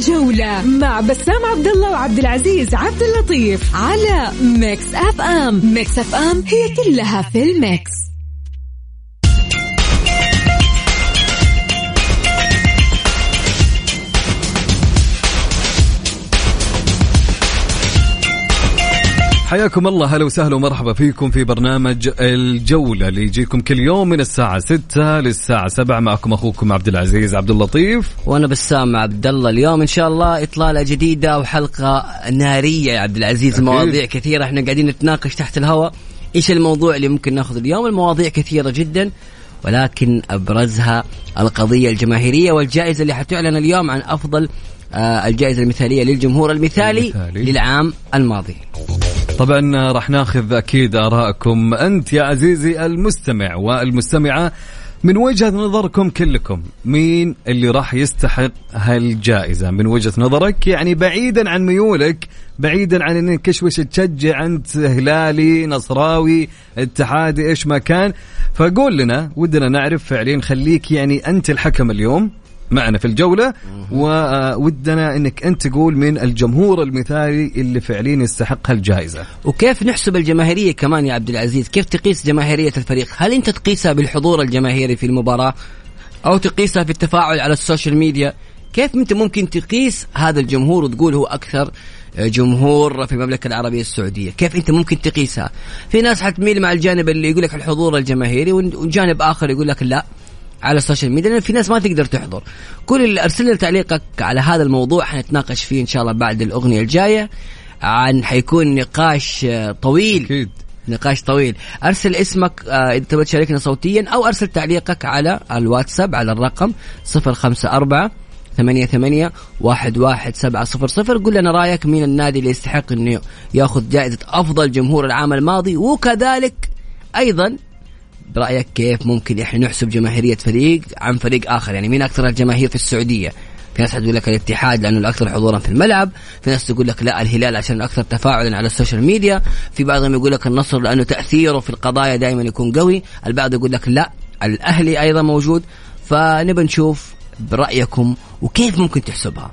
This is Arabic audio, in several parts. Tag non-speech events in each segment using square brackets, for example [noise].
الجولة مع بسام عبد الله وعبد العزيز عبد اللطيف على Mix FM. Mix FM هي كلها في ال mix. حياكم الله. هلا وسهلا ومرحبا فيكم في برنامج الجولة اللي يجيكم كل يوم من الساعة 6 للساعة 7 معكم أخوكم عبد العزيز عبد اللطيف. وأنا بسام عبد الله. اليوم إن شاء الله إطلالة جديدة وحلقة نارية يا عبد العزيز. أكيد. مواضيع كثيرة. إحنا قاعدين نتناقش تحت الهواء. إيش الموضوع اللي ممكن ناخذ اليوم؟ المواضيع كثيرة جدا ولكن أبرزها القضية الجماهيرية والجائزة اللي حتعلن اليوم عن أفضل آه الجائزة المثالية للجمهور المثالي, المثالي. للعام الماضي. طبعا راح ناخذ أكيد آرائكم. أنت يا عزيزي المستمع والمستمعة من وجهة نظركم كلكم مين اللي راح يستحق هالجائزة؟ من وجهة نظرك يعني بعيدا عن ميولك بعيدا عن إنك إيش وش تشجع أنت هلالي نصراوي اتحادي إيش ما كان. فقول لنا ودنا نعرف فعليا خليك يعني أنت الحكم اليوم. معنا في الجولة. وودنا إنك أنت تقول من الجمهور المثالي اللي فعليا يستحق هالجائزة. وكيف نحسب الجماهيرية كمان يا عبد العزيز؟ كيف تقيس جماهيرية الفريق؟ هل أنت تقيسها بالحضور الجماهيري في المباراة؟ أو تقيسها في التفاعل على ال social media؟ كيف أنت ممكن تقيس هذا الجمهور وتقول هو أكثر جمهور في المملكة العربية السعودية؟ كيف أنت ممكن تقيسها؟ في ناس حتميل مع الجانب اللي يقول لك الحضور الجماهيري وجانب آخر يقول لك لا. على ال social media لأن في ناس ما تقدر تحضر. كل اللي أرسل لنا تعليقك على هذا الموضوع حنتناقش فيه إن شاء الله بعد الأغنية الجاية. عن حيكون نقاش آه، طويل. أكيد. نقاش طويل. أرسل اسمك آه، إذا تبغى تشاركنا صوتيا أو أرسل تعليقك على الواتساب على الرقم 054 ثمانية ثمانية واحد واحد سبعة صفر صفر. قل لنا رأيك مين النادي اللي يستحق إنه ياخذ جائزة أفضل جمهور العام الماضي؟ وكذلك أيضا برأيك كيف ممكن إحنا نحسب جماهيرية فريق عن فريق آخر؟ يعني مين أكثر الجماهير في السعودية؟ في ناس تقول لك الاتحاد لأنه الأكثر حضورا في الملعب، في ناس تقول لك لا الهلال عشان الاكثر تفاعلا على ال social media، في بعضهم يقول لك النصر لأنه تأثيره في القضايا دائما يكون قوي، البعض يقول لك لا الأهلي أيضا موجود، فنبى نشوف برأيكم وكيف ممكن تحسبها.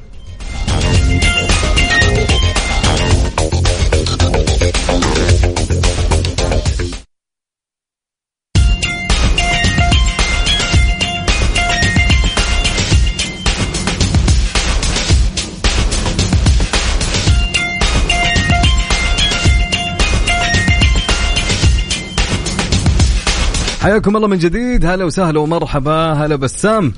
حياكم الله من جديد. هلا وسهلا ومرحبا. هلا بسام.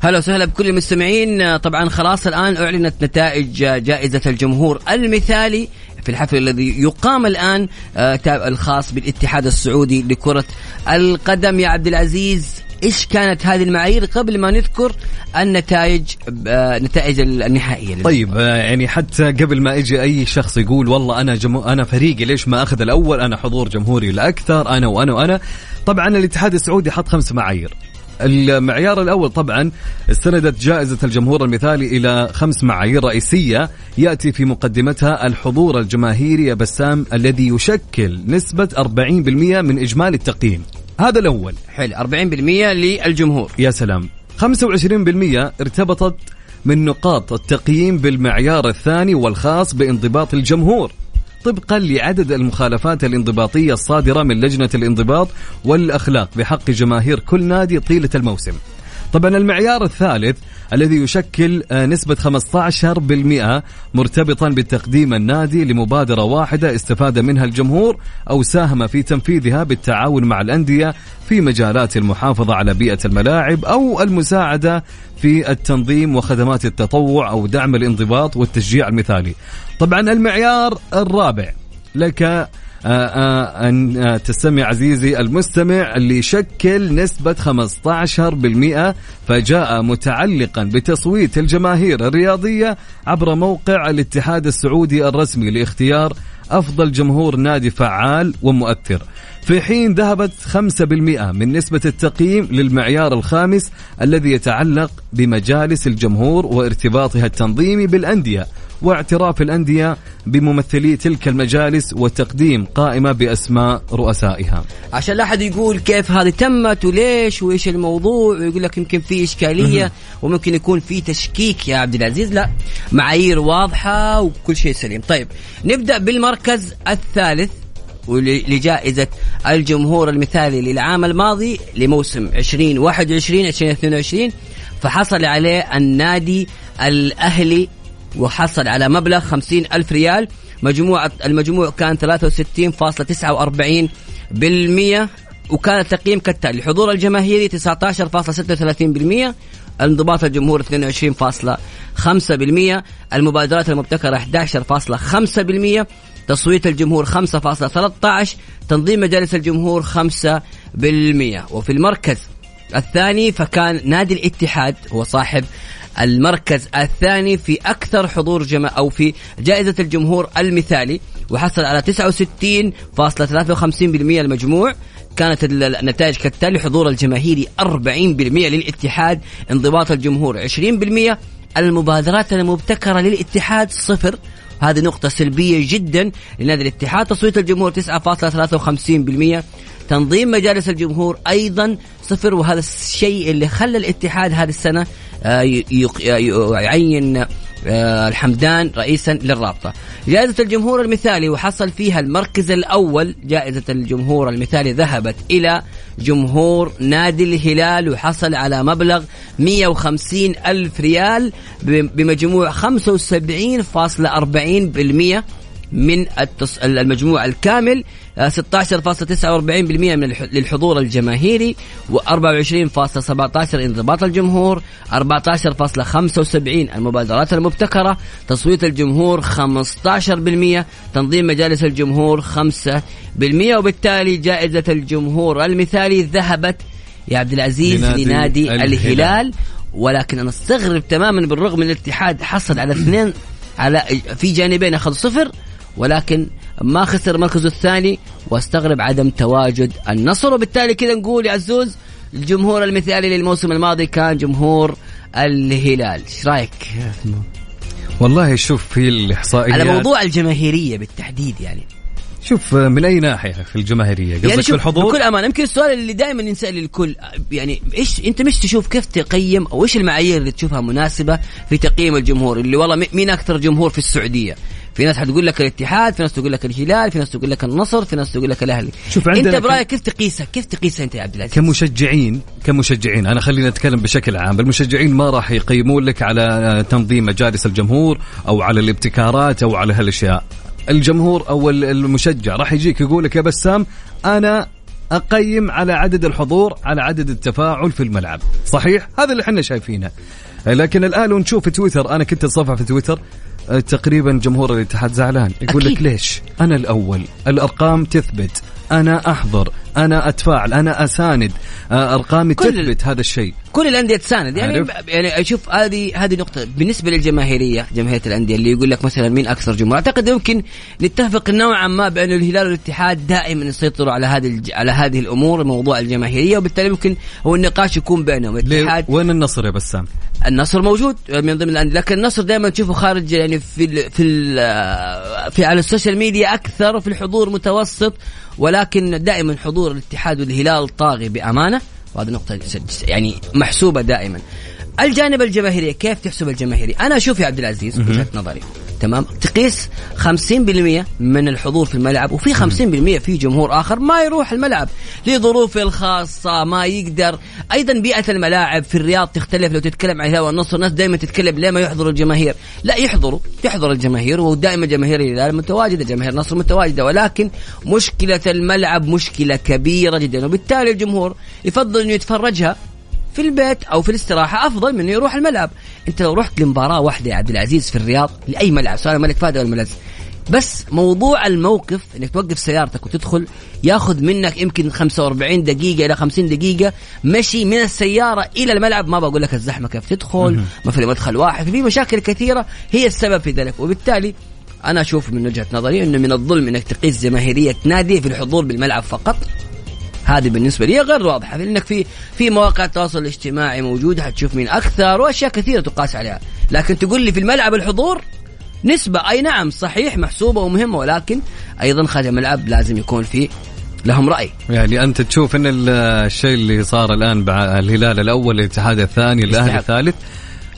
هلا وسهلا بكل المستمعين. آه، طبعا خلاص الآن أعلنت نتائج آه، جائزة الجمهور المثالي في الحفل الذي يقام الآن آه، الخاص بالاتحاد السعودي لكرة القدم. يا عبد العزيز إيش كانت هذه المعايير قبل ما نذكر النتائج آه، نتائج النهائية طيب آه، يعني حتى قبل ما يجي أي شخص يقول والله أنا جمو... أنا فريقي ليش ما أخذ الأول؟ أنا حضور جمهوري الأكثر أنا وأنا وأنا. طبعا الاتحاد السعودي حط خمس معايير. المعيار الأول طبعا استندت جائزة الجمهور المثالي إلى خمس معايير رئيسية يأتي في مقدمتها الحضور الجماهيري يا بسام الذي يشكل نسبة 40% من إجمالي التقييم. هذا الأول. حلو 40% للجمهور. يا سلام. 25% ارتبطت من نقاط التقييم بالمعيار الثاني والخاص بانضباط الجمهور. طبقا لعدد المخالفات الانضباطية الصادرة من لجنة الانضباط والأخلاق بحق جماهير كل نادي طيلة الموسم. طبعا المعيار الثالث الذي يشكل آه، نسبة 15% مرتبطا بتقديم النادي لمبادرة واحدة استفاد منها الجمهور أو ساهم في تنفيذها بالتعاون مع الأندية في مجالات المحافظة على بيئة الملاعب أو المساعدة في التنظيم وخدمات التطوع أو دعم الانضباط والتشجيع المثالي. طبعا المعيار الرابع. لك آه، آه، أن آه، تستمع عزيزي المستمع اللي يشكل نسبة 15% فجاء متعلقا بتصويت الجماهير الرياضية عبر موقع الاتحاد السعودي الرسمي لاختيار أفضل جمهور نادي فعال ومؤثر. في حين ذهبت 5% من نسبة التقييم للمعيار الخامس الذي يتعلق بمجالس الجمهور وارتباطها التنظيمي بالأندية. واعتراف الأندية بممثلي تلك المجالس وتقديم قائمة بأسماء رؤسائها. عشان لا أحد يقول كيف هذه تمت وليش وإيش الموضوع ويقول لك يمكن في إشكالية وممكن يكون في تشكيك يا عبد العزيز. لا معايير واضحة وكل شيء سليم. طيب نبدأ بالمركز الثالث لجائزة الجمهور المثالي للعام الماضي لموسم 2021 2022 فحصل عليه النادي الأهلي وحصل على مبلغ 50 ألف ريال. مجموعة المجموع كان 63.49 بالمية وكان التقييم كالتالي الحضور الجماهيري 19.36% انضباط الجمهور 22.5% المبادرات المبتكرة 11.5% تصويت الجمهور 5.13 تنظيم مجالس الجمهور 5% وفي المركز الثاني فكان نادي الاتحاد هو صاحب المركز الثاني في أكثر حضور جما أو في جائزة الجمهور المثالي وحصل على 69.53% المجموع. كانت النتائج كالتالي حضور الجماهيري 40% للاتحاد انضباط الجمهور 20% المبادرات المبتكرة للاتحاد صفر. هذه نقطة سلبية جدا لنادي الاتحاد تصويت الجمهور 9.53% تنظيم مجالس الجمهور أيضا صفر وهذا الشيء اللي خلى الاتحاد هذه السنة آه، يعين آه، الحمدان رئيسا للرابطة. جائزة الجمهور المثالي وحصل فيها المركز الأول. جائزة الجمهور المثالي ذهبت إلى جمهور نادي الهلال وحصل على مبلغ 150 ألف ريال بمجموع 75.40% من المجموع الكامل 16.49% من للحضور الجماهيري و24.17 انضباط الجمهور 14.75 المبادرات المبتكرة تصويت الجمهور 15% تنظيم مجالس الجمهور 5% وبالتالي جائزة الجمهور المثالي ذهبت يا عبد العزيز لنادي, لنادي الهلال. الهلال ولكن أنا استغرب تماما بالرغم من الاتحاد حصل على اثنين على في جانبين اخذ صفر ولكن ما خسر مركزه الثاني واستغرب عدم تواجد النصر. وبالتالي كذا نقول يا عزوز الجمهور المثالي للموسم الماضي كان جمهور الهلال. إيش رأيك؟ والله شوف في الإحصائيات على موضوع الجماهيرية بالتحديد يعني. شوف من أي ناحية في الجماهيرية؟ قصدك يعني في الحضور بكل أمانة يمكن السؤال اللي دائما ينسأل الكل يعني إيش أنت مش تشوف كيف تقيم أو إيش المعايير اللي تشوفها مناسبة في تقييم الجمهور؟ اللي والله مين أكثر جمهور في السعودية؟ في ناس حتقول لك الاتحاد في ناس تقول لك الهلال في ناس تقول لك النصر في ناس تقول لك الأهلي. شوف عندنا أنت برأيك كيف تقيسها كيف تقيسها أنت يا عبد العزيز؟ كمشجعين كمشجعين. أنا خلينا نتكلم بشكل عام. المشجعين ما راح يقيمون لك على تنظيم مجالس الجمهور أو على الابتكارات أو على هالأشياء. الجمهور أو المشجع راح يجيك يقول لك يا بسام أنا أقيم على عدد الحضور على عدد التفاعل في الملعب. صحيح؟ هذا اللي إحنا شايفينه. لكن الآن ونشوف في تويتر أنا كنت أتصفح في تويتر. تقريبا جمهور الاتحاد زعلان. يقول أكيد. لك ليش؟ أنا الأول. الأرقام تثبت. أنا أحضر. أنا أتفاعل أنا أساند آه، أرقامي تثبت هذا الشيء. كل الأندية تساند. يعني؟ يعني أشوف هذه هذه نقطة. بالنسبة للجماهيرية جماهيرية الأندية اللي يقول لك مثلا مين أكثر جمهور أعتقد يمكن نتفق نوعا ما بأن الهلال والاتحاد دائما يسيطروا على هذه على هذه الأمور موضوع الجماهيرية وبالتالي ممكن هو النقاش يكون بينهم. الاتحاد وين النصر يا بسام؟ النصر موجود من ضمن الأندية لكن النصر دائما تشوفه خارج يعني في ال في ال في على ال social media أكثر وفي الحضور متوسط ولكن دائما حضور الاتحاد والهلال طاغي بأمانة. وهذه نقطة يعني محسوبة دائما. الجانب الجماهيري كيف تحسب الجماهيري؟ أنا أشوف يا عبد العزيز وجهة نظري تمام؟ تقيس 50% من الحضور في الملعب وفي 50% في جمهور آخر ما يروح الملعب لظروفه الخاصة ما يقدر. أيضا بيئة الملاعب في الرياض تختلف لو تتكلم عن الهلال والنصر الناس دائما تتكلم ليه ما يحضروا الجماهير؟ لا يحضروا تحضر الجماهير ودائما جماهير الهلال متواجدة جماهير النصر متواجدة ولكن مشكلة الملعب مشكلة كبيرة جدا وبالتالي الجمهور يفضل إنه يتفرجها في البيت أو في الاستراحة أفضل من إنه يروح الملعب. أنت لو رحت لمباراة واحدة يا عبد العزيز في الرياض لأي ملعب سواء الملك فهد أو الملز. بس موضوع الموقف إنك توقف سيارتك وتدخل ياخذ منك يمكن 45 دقيقة إلى 50 دقيقة مشي من السيارة إلى الملعب. ما بقول لك الزحمة كيف تدخل ما في مدخل واحد في مشاكل كثيرة. هي السبب في ذلك. وبالتالي أنا أشوف من وجهة نظري أنه من الظلم أنك تقيس جماهيرية نادي في الحضور بالملعب فقط. هذه بالنسبة لي غير واضحة لانك في في مواقع التواصل الاجتماعي موجودة حتشوف مين أكثر وأشياء كثيرة تقاس عليها. لكن تقول لي في الملعب الحضور نسبة أي نعم صحيح محسوبة ومهمة ولكن أيضا خارج الملعب لازم يكون في لهم رأي. يعني أنت تشوف أن الشيء اللي صار الآن مع الهلال الأول الاتحاد الثاني الأهلي الثالث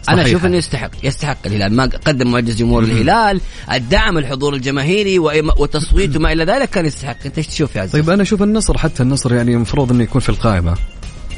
أنا أشوف إنه يستحق يستحق الهلال. ما قدم مجلس جمهور الهلال الدعم الحضور الجماهيري والتصويت وما إلى ذلك كان يستحق. أنت إيش تشوف يا عزيز؟ طيب أنا أشوف النصر حتى النصر يعني المفروض إنه يكون في القائمة.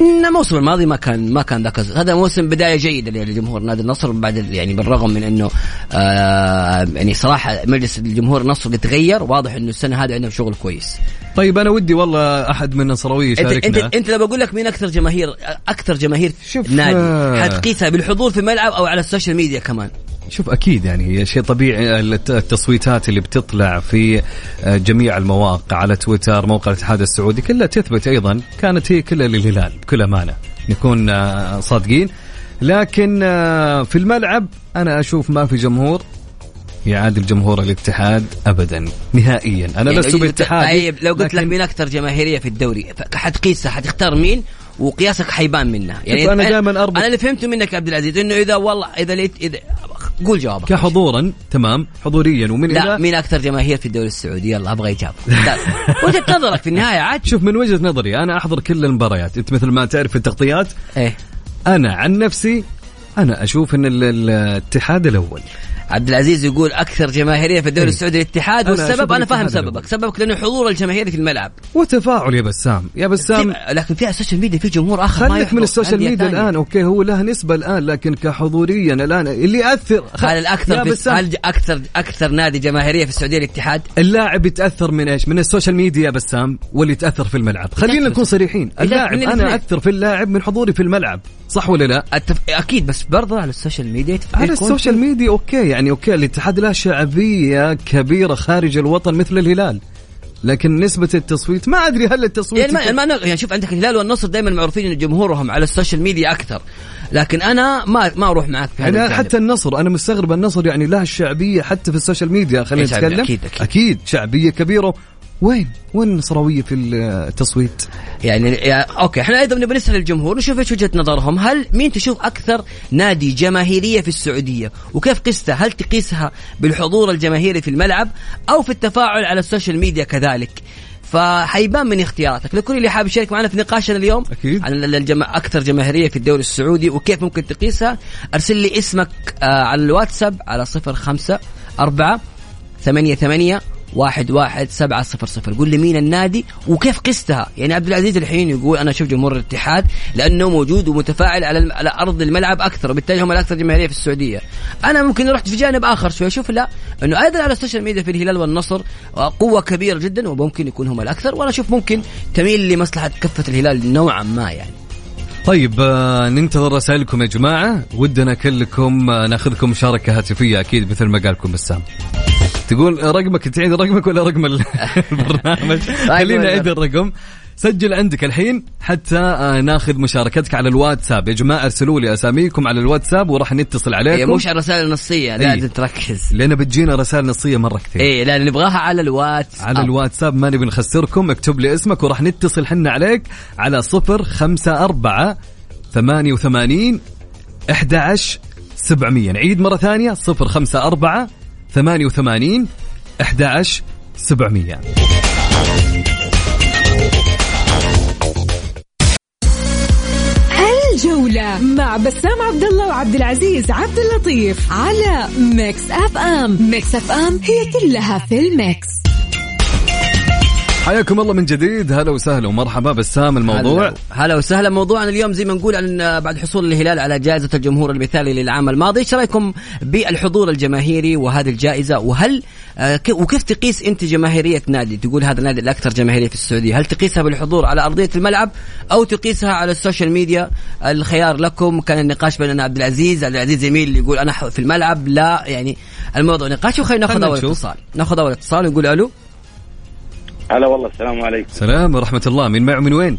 الموسم الماضي ما كان ما كان ذاك هذا موسم بداية جيدة لجمهور نادي النصر بعد يعني بالرغم من إنه آه يعني صراحة مجلس الجمهور النصر تغير واضح إنه السنة هذه عندهم شغل كويس. طيب أنا ودي والله أحد من النصراويه يشاركنا انت أنت, لو بقول لك مين أكثر جماهير أكثر جماهير شوف نادي؟ آه. حتقيسها بالحضور في الملعب أو على ال social media كمان. شوف أكيد يعني شيء طبيعي التصويتات اللي بتطلع في آه، جميع المواقع على تويتر موقع الاتحاد السعودي كلها تثبت أيضا كانت هي كلها للهلال بكل أمانة نكون آه، صادقين. لكن آه، في الملعب أنا أشوف ما في جمهور يعادل جمهور الاتحاد ابدا نهائيا. أنا يعني لست بالاتحاد طيب لو قلت لك مين أكثر جماهيرية في الدوري حتقيسها حتختار مين؟ وقياسك حيبان منها. يعني أنا دائما اربط أنا اللي فهمته منك عبد العزيز إنه إذا والله إذا اذا قول جوابك. كحضورا تمام حضوريا ومن لا مين أكثر جماهير في الدوري السعودي؟ يلا أبغى إجابة. [laughs] وجهة نظرك في النهاية؟ عاد شوف من وجهة نظري أنا أحضر كل المباريات. أنت مثل ما تعرف في التغطيات إيه. أنا عن نفسي أنا أشوف إن الاتحاد الأول. عبد العزيز يقول أكثر جماهيرية في الدوري إيه. السعودي الاتحاد والسبب أنا فاهم سببك. سببك لأنه حضور الجماهير في الملعب. وتفاعل يا بسام. يا بسام. لكن في ال social media في جمهور آخر خليك من ال social media الآن. okay هو له نسبة الآن لكن كحضوريا الآن اللي ياثر هل الأكثر هل أكثر أكثر نادي جماهيرية في السعودية الاتحاد؟ اللاعب يتأثر من إيش؟ من ال social media يا بسام واللي يتأثر في الملعب. خلينا نكون صريحين. اللاعب أنا اثر في اللاعب من حضوري في الملعب. صح ولا لا؟ أتف... أكيد بس برضه على ال social media على ال social media okay يعني okay الاتحاد له شعبية كبيرة خارج الوطن مثل الهلال لكن نسبة التصويت ما أدري هل التصويت يعني ما, ما يعني شوف عندك الهلال والنصر دائما معروفين إن جمهورهم على ال social media أكثر لكن أنا ما ما أروح معك في هذا يعني حتى النصر أنا مستغرب النصر يعني له الشعبيه حتى في ال social media خلينا نتكلم. أكيد, أكيد. أكيد شعبية كبيرة وين وين النصراوية في التصويت؟ يعني يا okay إحنا أيضا نبي نسأل الجمهور نشوف إيش وجهة نظرهم، هل مين تشوف أكثر نادي جماهيرية في السعودية؟ وكيف قستها؟ هل تقيسها بالحضور الجماهيري في الملعب أو في التفاعل على ال social media كذلك؟ فحيبان من اختياراتك لكل اللي حابب يشارك معنا في نقاشنا اليوم أكيد. عن الجما... أكثر جماهيرية في الدوري السعودي وكيف ممكن تقيسها أرسل لي اسمك آه على الواتساب على صفر خمسة أربعة ثمانية ثمانية واحد واحد سبعة صفر صفر. قول لي مين النادي وكيف قستها؟ يعني عبد العزيز الحين يقول أنا أشوف جمهور الاتحاد لأنه موجود ومتفاعل على, على أرض الملعب أكثر وبالتالي هم الأكثر جماهيرية في السعودية. أنا ممكن رحت في جانب آخر شوي أشوف لا أنه أيضا على ال social media في الهلال والنصر قوة كبيرة جدا وممكن يكون هم الأكثر وأنا أشوف ممكن تميل لمصلحة كفة الهلال نوعا ما يعني. طيب آه ننتظر رسائلكم يا جماعة. ودنا كلكم آه ناخذكم مشاركة هاتفية أكيد مثل ما قالكم بسام. تقول رقمك تعيد رقمك ولا رقم [laughs] البرنامج؟ خلينا نعيد الرقم. سجل عندك الحين حتى آه، ناخذ مشاركتك على الواتساب. يا جماعة ارسلوا لي أساميكم على الواتساب وراح نتصل عليكم. مش على الرسائل النصيه لازم تركز. لأن بتجينا رسائل نصية مرة كثير. اي لا نبغاها على الواتساب على الواتساب ما نبي نخسركم. اكتب لي اسمك وراح نتصل حنا عليك على صفر خمسة أربعة ثمانية وثمانين أحد عشر سبعمية. نعيد مرة ثانية. صفر خمسة أربعة ثمانية وثمانين أحد عشر سبعمية. الجولة مع بسام عبد الله وعبد العزيز عبد اللطيف على Mix FM. Mix FM هي كلها في ال mix. حياكم الله من جديد. هلا وسهلا ومرحبا بسام الموضوع. هلا, هلا وسهلا. موضوعنا اليوم زي ما نقول عن بعد حصول الهلال على جائزة الجمهور المثالي للعام الماضي. إيش رأيكم بالحضور الجماهيري وهذه الجائزة؟ وهل آه وكيف تقيس أنت جماهيرية نادي؟ تقول هذا النادي الأكثر جماهيرية في السعودية. هل تقيسها بالحضور على أرضية الملعب أو تقيسها على ال social media؟ الخيار لكم. كان النقاش بيننا عبد العزيز عبد العزيز يميل يقول أنا في الملعب. لا يعني الموضوع نقاش. وخلينا ناخذ أول اتصال. ناخذ أول اتصال ونقول ألو. هلا والله السلام عليكم. السلام ورحمة الله. من معه من وين؟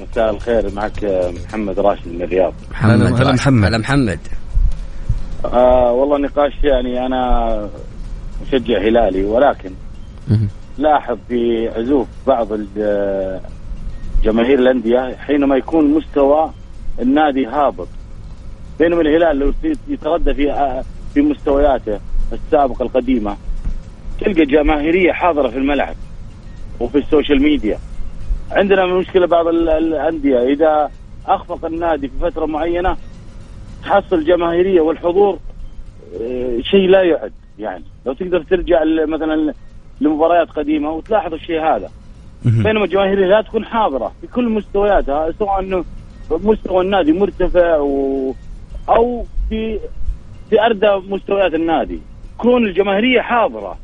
مساء الخير معك محمد راشد من الرياض. محمد هلا محمد. هلا محمد. آه والله نقاش يعني أنا مشجع هلالي ولكن لاحظ في عزوف بعض جماهير الأندية حينما يكون مستوى النادي هابط. بينما الهلال لو يتردى في في مستوياته السابقة القديمة تلقى جماهيرية حاضرة في الملعب. وفي السوشيال ميديا. عندنا مشكلة بعض ال- الأندية. إذا أخفق النادي في فترة معينة تحصل جماهيرية والحضور آه، شيء لا يعد. يعني لو تقدر ترجع مثلا لمباريات قديمة وتلاحظ الشيء هذا. بينما الجماهيرية لا تكون حاضرة في كل مستوياتها سواء إنه مستوى النادي مرتفع و... أو في في أردى مستويات النادي. كون الجماهيرية حاضرة.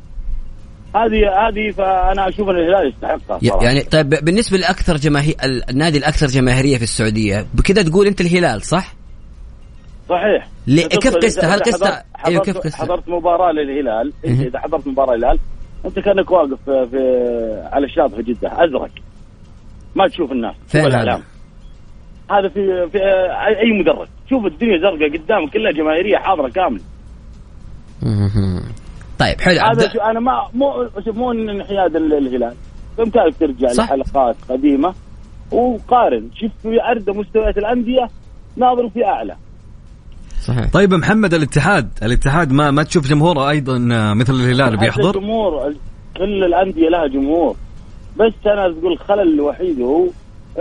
هذه هذه فأنا أشوف ان الهلال يستحقها صراحة يعني طيب بالنسبة لأكثر جماهير النادي الأكثر جماهيرية في السعودية بكذا تقول أنت الهلال صح؟ صحيح ليه- كيف قست؟ هل قست- حضرت- كيف قست؟ حضرت مباراة للهلال إنت. إذا حضرت مباراة للهلال أنت كأنك واقف في, في على الشاطئ في جدة أزرق ما تشوف الناس فين هذا؟ هذا في في أي مدرج شوف الدنيا زرقاء قدامك كلها جماهيرية حاضرة كامله. طيب حلو. هذا شو أنا ما مو شوف مو إن انحياد ال- الهلال. بإمكانك ترجع صح. لحلقات قديمة وقارن. شوف في اردى مستويات الأندية ناظر في أعلى. صحيح. طيب محمد الاتحاد الاتحاد ما ما تشوف جمهوره أيضا مثل الهلال بيحضر؟ الجمهور كل الأندية لها جمهور. بس أنا تقول الخلل الوحيد هو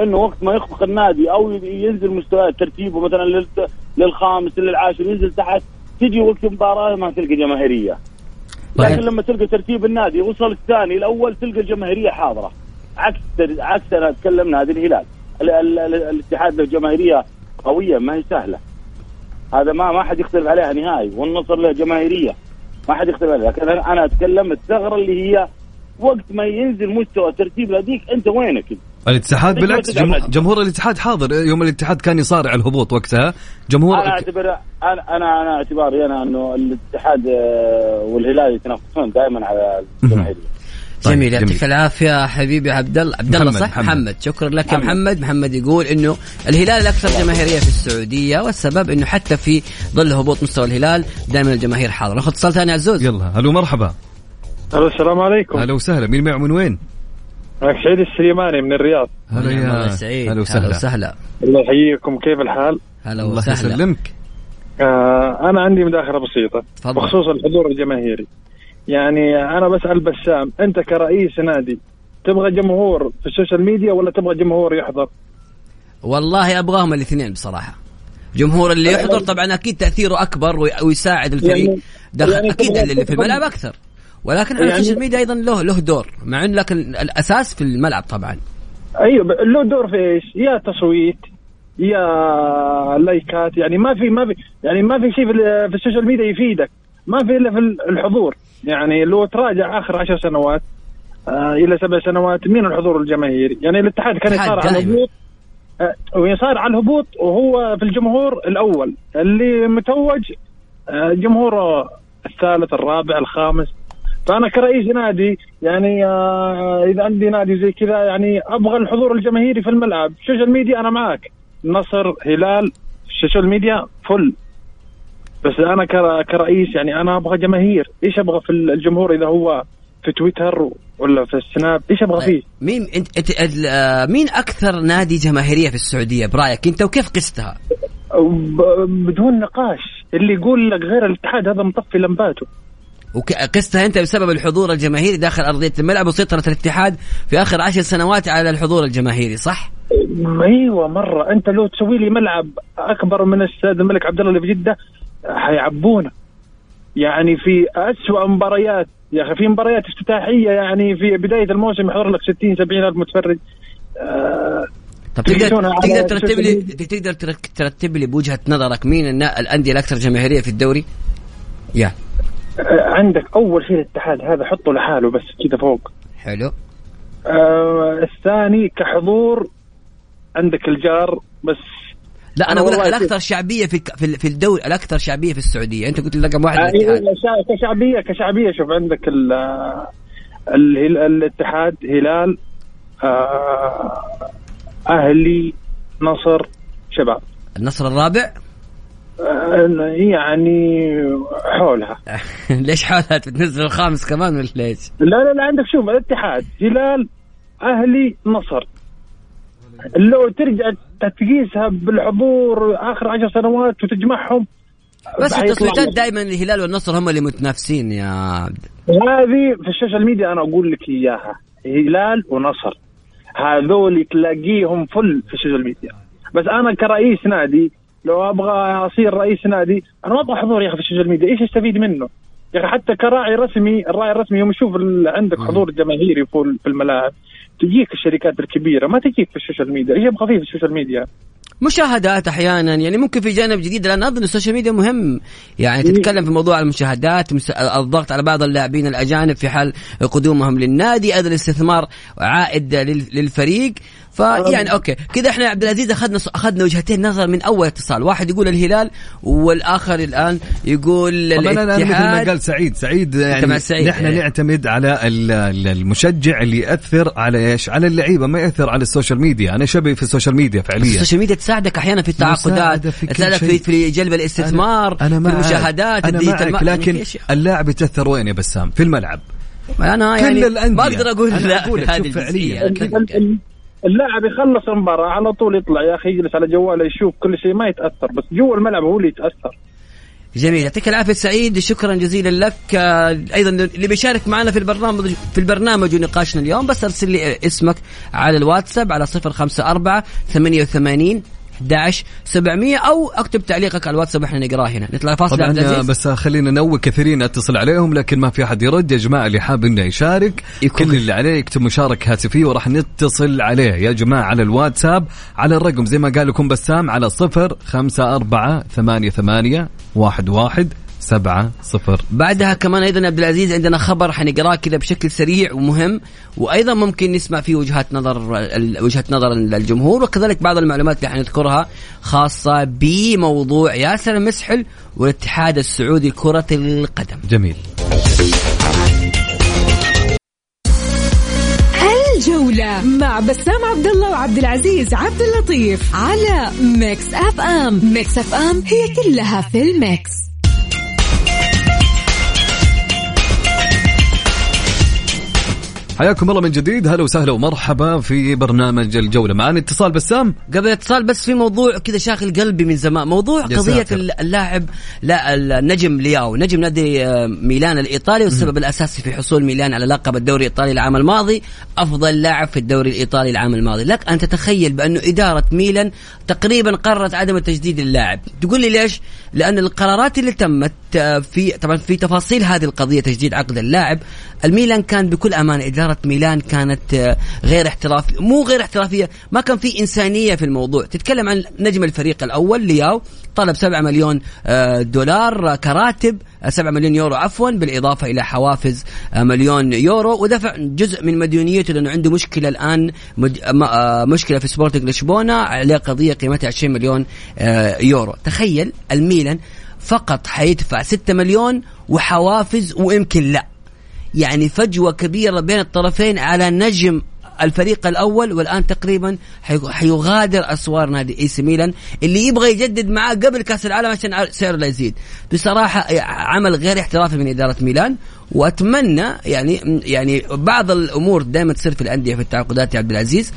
إنه وقت ما يخفق النادي أو ينزل مستويات ترتيبه مثلا لل- للخامس للعاشر ينزل تحت تجي وقت مباراة ما تلقى جماهيرية. طيب. لكن لما تلقى ترتيب النادي وصل الثاني الأول تلقى الجماهيرية حاضرة. عكس عكس أنا تكلمنا هذه الهلال. ال- ال- ال- الاتحاد له جماهيرية قوية ما هي سهلة. هذا ما ما حد يختلف عليها نهائي والنصر له جماهيرية. ما حد يختلف عليها. لكن أنا أتكلم الثغرة اللي هي وقت ما ينزل مستوى ترتيب لديك أنت وينك؟ الاتحاد بالعكس جمهور, الاتحاد حاضر. يوم الاتحاد كان يصارع الهبوط وقتها. جمهور أنا اعتبر أنا أنا أنا اعتباري أنا إنه الاتحاد آه، والهلال يتنافسون دائما على الجماهيريه طيب، جميل. يعطيك العافية حبيبي عبد الله عبد الله محمد، صح؟ محمد. محمد. شكرا لك يا محمد. محمد. محمد يقول إنه الهلال الأكثر جماهيرية في السعودية والسبب إنه حتى في ظل هبوط مستوى الهلال دائما الجماهير حاضرة. ناخذ اتصال ثاني عزوز. يلا hello مرحبا. ألو السلام عليكم. هلا وسهلا. مين معه من وين؟ سعيد السليماني من الرياض. هلا يا سعيد. هلا وسهلا. وسهلا. الله يحييكم. كيف الحال؟ هلا الله يسلمك. آه أنا عندي مداخلة بسيطة تفضل. بخصوص الحضور الجماهيري. يعني أنا بسأل بسام أنت كرئيس نادي تبغى جمهور في ال social media ولا تبغى جمهور يحضر؟ والله أبغاهم الاثنين بصراحة. جمهور اللي يحضر طبعا أكيد تأثيره أكبر وي- ويساعد الفريق. يعني- دخل يعني أكيد اللي في الملعب أكثر. ولكن على يعني- ال social media أيضا له له دور مع انه لكن الأساس في الملعب طبعا أيوه له دور في إيش؟ يا تصويت يا لايكات يعني ما في ما في يعني ما في شيء في, ال- في ال social media يفيدك ما في إلا في ال- الحضور يعني لو تراجع آخر عشر سنوات آه إلى سبع سنوات مين الحضور الجماهيري؟ يعني الاتحاد كان يصارع على. الهبوط آه ويصارع على الهبوط وهو في الجمهور الأول اللي متوج آه جمهوره الثالث الرابع الخامس فأنا كرئيس نادي يعني آه إذا عندي نادي زي كذا يعني أبغى الحضور الجماهيري في الملعب. ال social media أنا معك نصر هلال ال social media full بس أنا كر- كرئيس يعني أنا أبغى جماهير. إيش أبغى في الجمهور إذا هو في تويتر ولا في السناب إيش أبغى فيه؟ مين أنت, أنت آه، مين أكثر نادي جماهيرية في السعودية برأيك؟ أنت وكيف قستها؟ بدون نقاش. اللي يقول لك غير الاتحاد هذا مطفي لمباته. وقستها انت بسبب الحضور الجماهيري داخل أرضية الملعب وسيطرة الاتحاد في آخر عشر سنوات على الحضور الجماهيري صح؟ أيوه مرة. أنت لو تسوي لي ملعب أكبر من استاد الملك عبد الله اللي في جدة حيعبونا. يعني في أسوأ مباريات. يا أخي في مباريات افتتاحية يعني في بداية الموسم يحضر لك 60 70 ألف متفرج. آه طب تقدر تقدر ترتب لي تقدر ترتب لي بوجهة نظرك مين الأندية الأكثر جماهيرية في الدوري؟ يا. آه عندك أول شيء الاتحاد هذا حطه لحاله بس كذا فوق. حلو. آه الثاني كحضور عندك الجار بس. لا أنا أقول لك الأكثر شعبية في في ال- في الدوري الأكثر شعبية في السعودية. أنت قلت رقم واحد آه، الاتحاد. شع- كشعبيه كشعبية شوف عندك ال ال- الاتحاد هلال آه، أهلي نصر شباب. النصر الرابع؟ آه، يعني حولها. [laughs] ليش حالها بتنزل الخامس كمان ولا ليش؟ لا لا لا عندك شوف الاتحاد هلال أهلي نصر. لو ترجع تقيسها بالحضور آخر عشر سنوات وتجمعهم بس التصويتات. دائما الهلال والنصر هم اللي متنافسين يا عبد. هذه في ال social media أنا أقول لك إياها. هلال ونصر. هذول تلاقيهم full في ال social media. بس أنا كرئيس نادي لو أبغى أصير رئيس نادي أنا ما أبغى حضور يا أخي في ال social media إيش أستفيد منه؟ يا أخي حتى كراعي رسمي الراعي الرسمي يوم يشوف عندك حضور جماهيري في في الملاعب تجيك الشركات الكبيرة ما تجيك في ال social media إيش يبغى فيه في ال social media؟ مشاهدات أحيانا يعني ممكن في جانب جديد لأن أظن ال social media مهم يعني تتكلم في موضوع المشاهدات مس- الضغط على بعض اللاعبين الأجانب في حال قدومهم للنادي أيضا الاستثمار عائد لل- للفريق فيعني okay كذا إحنا يا عبد العزيز أخذنا أخذنا وجهتين نظر من أول اتصال واحد يقول الهلال والآخر الآن يقول أنا مثل ما الاتحاد قال سعيد سعيد يعني سعيد، نحن إيه. نعتمد على ال- ال- المشجع اللي يأثر على إيش؟ على اللعيبة ما يأثر على ال social media، أنا شبه في ال social media فعليا ال social media تساعدك أحيانا في التعاقدات في تساعدك في. في جلب الاستثمار أنا في. المشاهدات أنا ال digital معك لكن. اللاعب يتأثر وين يا بسام؟ في الملعب أنا كل يعني الأندية. ما أقدر أقول أنا لا هذه. فعلياً. اللاعب يخلص المباراة على طول يطلع يا أخي يجلس على جواله يشوف كل شيء ما يتأثر بس جوا الملعب هو اللي يتأثر. جميل يعطيك العافية سعيد شكرا جزيلا لك. آه، أيضا اللي بيشارك معنا في البرنامج في البرنامج ونقاشنا اليوم بس أرسل لي اسمك على الواتساب على 054 88 11 700 أو أكتب تعليقك على الواتساب إحنا نقراه هنا. نطلع فاصل طبعا بس خلينا ننوه كثيرين أتصل عليهم لكن ما في أحد يرد. يا جماعة اللي حاب إنه يشارك يكون- كل اللي عليه يكتب مشاركة هاتفيه وراح نتصل عليه. يا جماعة على الواتساب على الرقم زي ما قال لكم بسام على صفر خمسة أربعة ثمانية ثمانية واحد واحد. سبعة صفر. بعدها كمان أيضا يا عبد العزيز عندنا خبر حنقراه كذا بشكل سريع ومهم وأيضا ممكن نسمع فيه وجهات نظر وجهه نظر الجمهور وكذلك بعض المعلومات اللي حنذكرها خاصة بموضوع ياسر المسحل والاتحاد السعودي لكره القدم. جميل. الجولة مع بسام عبد الله وعبد العزيز عبد اللطيف على Mix FM. Mix FM هي كلها في ال mix. حياكم الله من جديد. هلا وسهلا ومرحبا في برنامج الجولة. معنا اتصال بسام. قبل الاتصال بس في موضوع كذا شاغل قلبي من زمان. موضوع قضية. اللاعب لا النجم لياو. نجم نادي آه، ميلان الإيطالي والسبب الأساسي في حصول ميلان على لقب الدوري الإيطالي العام الماضي. أفضل لاعب في الدوري الإيطالي العام الماضي. لك أن تتخيل بأنه إدارة ميلان تقريبا قررت عدم تجديد اللاعب. تقول لي ليش؟ لأن القرارات اللي تمت آه، في طبعا في تفاصيل هذه القضية تجديد عقد اللاعب الميلان كان بكل أمانة إدارة ميلان كانت آه، غير احترافية مو غير احترافية ما كان في إنسانية في الموضوع. تتكلم عن نجم الفريق الأول لياو طلب 7 مليون آه، دولار آه، كراتب آه، 7 مليون يورو عفوا بالإضافة إلى حوافز مليون يورو ودفع جزء من مديونيته لأنه عنده مشكلة الآن مشكلة في سبورتنج لشبونة عليه قضية قيمتها 20 مليون يورو. تخيل الميلان فقط حيدفع 6 مليون وحوافز ويمكن لا. يعني فجوة كبيرة بين الطرفين على نجم الفريق الأول والآن تقريبا حي- حيغادر أسوار نادي إي سي ميلان اللي يبغى يجدد معاه قبل كأس العالم عشان سعره لا يزيد. بصراحة عمل غير احترافي من إدارة ميلان وأتمنى يعني يعني بعض الأمور دائما تصير في الأندية في التعاقدات يا عبد العزيز.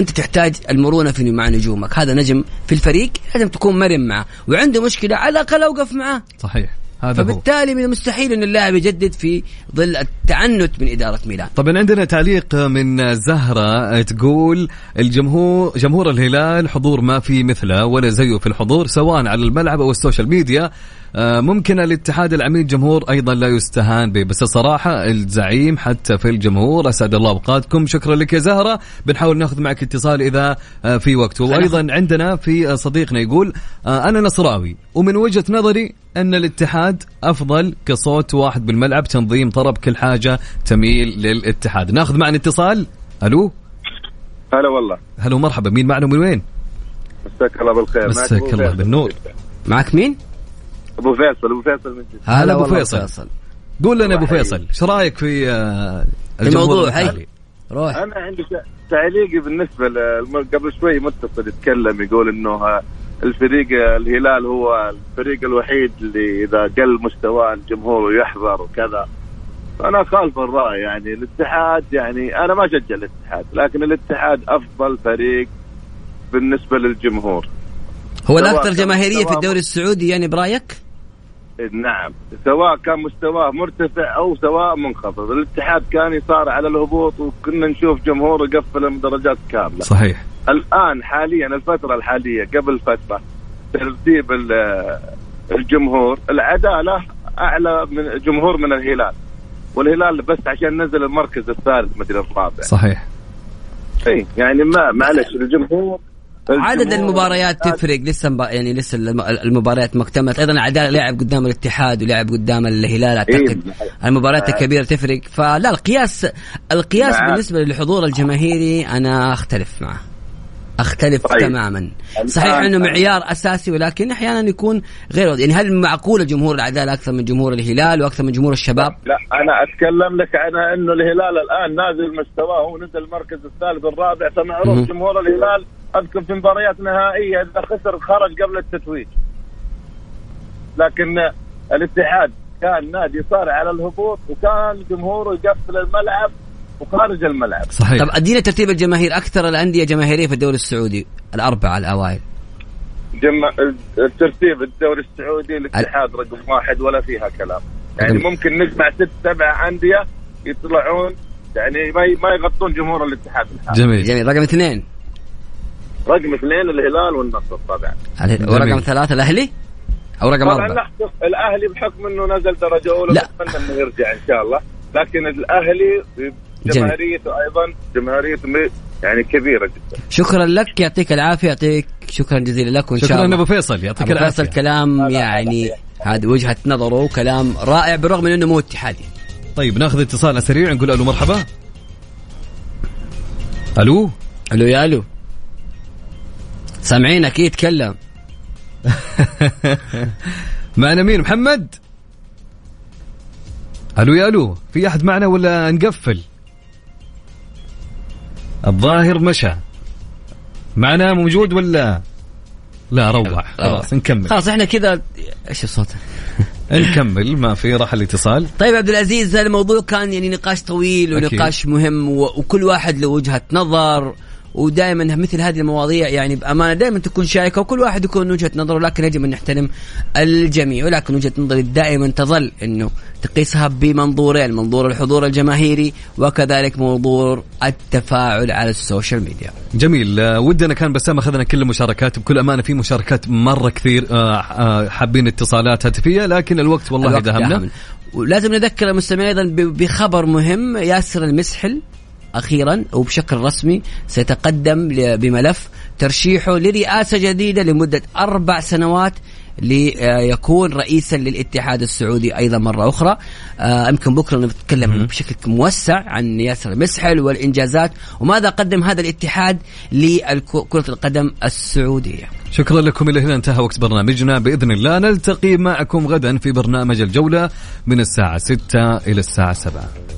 أنت تحتاج المرونة في مع نجومك. هذا نجم في الفريق لازم تكون مرن معه وعنده مشكلة على الأقل أوقف معاه صحيح. هذا هو. فبالتالي من المستحيل إن اللاعب يجدد في ظل التعنت من إدارة ميلان. طبعا عندنا تعليق من زهرة تقول الجمهور جمهور الهلال حضور ما في مثله ولا زيه في الحضور سواء على الملعب أو ال social media. ممكن الاتحاد العميد جمهور أيضا لا يستهان به بس الصراحة الزعيم حتى في الجمهور أسعد الله أوقاتكم. شكرا لك يا زهرة. بنحاول نأخذ معك اتصال إذا آه، في وقت. وأيضا عندنا في آه، صديقنا يقول آه، أنا نصراوي ومن وجهة نظري أن الاتحاد أفضل كصوت واحد بالملعب تنظيم طرب كل حاجة تميل للاتحاد. نأخذ معنا اتصال. ألو؟ هلا والله. هلا ومرحبا. مين معنا من وين؟ مساك الله بالخير. مساك الله. بالنور. معك مين؟ أبو فيصل أبو فيصل من جد هلا أبو والله فيصل. قول لنا أبو فيصل إيش رأيك في آه، الموضوع الحالي؟ روح. أنا عندي تعليقي بالنسبة قبل شوي متصل يتكلم يقول إنه آه، الفريق الهلال هو الفريق الوحيد اللي إذا قل مستواه الجمهور يحضر وكذا. أنا خالف الراي يعني الاتحاد يعني أنا ما أشجع الاتحاد لكن الاتحاد أفضل فريق بالنسبة للجمهور. هو الأكثر جماهيرية في الدوري السعودي يعني برأيك؟ نعم. سواء كان مستواه مرتفع أو سواء منخفض. الاتحاد كان يصارع على الهبوط وكنا نشوف جمهور يقفل المدرجات كاملة. صحيح. الآن حاليا الفترة الحالية قبل فترة ترتيب ال- الجمهور العدالة أعلى من جمهور من الهلال. والهلال بس عشان نزل المركز الثالث مدري الرابع. صحيح. اي يعني ما معلش الجمهور عدد المباريات تفرق لسه مب... يعني لسه الم- المباريات ما اكتملت أيضا عداله لعب قدام الاتحاد ولعب قدام الهلال أعتقد إيه. المباريات الكبيرة تفرق. فلا القياس القياس نعم. بالنسبة للحضور الجماهيري أنا أختلف معه. أختلف طيب. تماما. صحيح الآن- إنه معيار أساسي ولكن أحيانا يكون غير يعني هل معقوله جمهور العداله أكثر من جمهور الهلال وأكثر من جمهور الشباب؟ لا أنا أتكلم لك عن إنه الهلال الآن نازل مستواه هو نزل المركز الثالث الرابع. فمعروف جمهور الهلال أذكر في مباريات نهائية إذا خسر خرج قبل التتويج. لكن الاتحاد كان نادي صارع على الهبوط وكان جمهوره يقفل الملعب وخارج الملعب. صحيح. طب أدينا ترتيب الجماهير أكثر الأندية جماهيرية في الدوري السعودي الأربعة الأوائل. جم... الترتيب الدوري السعودي الاتحاد رقم واحد ولا فيها كلام. يعني ممكن نجمع ست سبع أندية يطلعون يعني ما ما يغطون جمهور الاتحاد الحالي. جميل. جميل. رقم اثنين. رقم اثنين الهلال والنصر طبعا. ورقم ثلاثة الأهلي؟ أو رقم طبعا أربعة؟ نحسب الأهلي بحكم إنه نزل درجة أولى لا. نتمنى إنه يرجع إن شاء الله. لكن الأهلي جماهيريته أيضا جماهيريته يعني كبيرة جدا. شكرا لك يعطيك العافية يعطيك شكرا جزيلا لك وإن شاء شكرا الله. أبو فيصل يعطيك أبو فيصل كلام يعني هذه وجهة نظره وكلام رائع بالرغم من أنه مو اتحادي. طيب ناخذ اتصال على سريع نقول ألو مرحبا. ألو؟ ألو يا ألو. سامعينك إيه تكلم [laughs] معنا مين محمد؟ ألو يا ألو في أحد معنا ولا نقفل؟ الظاهر مشى. معنا موجود ولا؟ لا روح. خلاص نكمل. خلاص إحنا كذا إيش الصوت؟ [laughs] نكمل ما في راح الاتصال. طيب عبد العزيز الموضوع كان يعني نقاش طويل أكيد. ونقاش مهم و- وكل واحد له وجهة نظر. ودائما مثل هذه المواضيع يعني بأمانة دائما تكون شائكة وكل واحد يكون وجهة نظره لكن يجب أن نحترم الجميع. ولكن وجهة نظري دائما تظل إنه تقيسها بمنظورين منظور الحضور الجماهيري وكذلك منظور التفاعل على ال social media. جميل. آه، ودنا كان بسام أخذنا كل المشاركات بكل أمانة في مشاركات مرة كثير آه، آه، حابين اتصالات هاتفية لكن الوقت والله داهمنا. ولازم نذكر المستمعين أيضا بخبر مهم ياسر المسحل. أخيرا وبشكل رسمي سيتقدم بملف ترشيحه لرئاسة جديدة لمدة أربع سنوات ليكون رئيسا للاتحاد السعودي أيضا مرة أخرى. آه، يمكن بكرة نتكلم بشكل موسع عن ياسر المسحل والإنجازات وماذا قدم هذا الاتحاد لكرة القدم السعودية. شكرا لكم إلى هنا انتهى وقت برنامجنا. بإذن الله نلتقي معكم غدا في برنامج الجولة من الساعة 6 إلى الساعة 7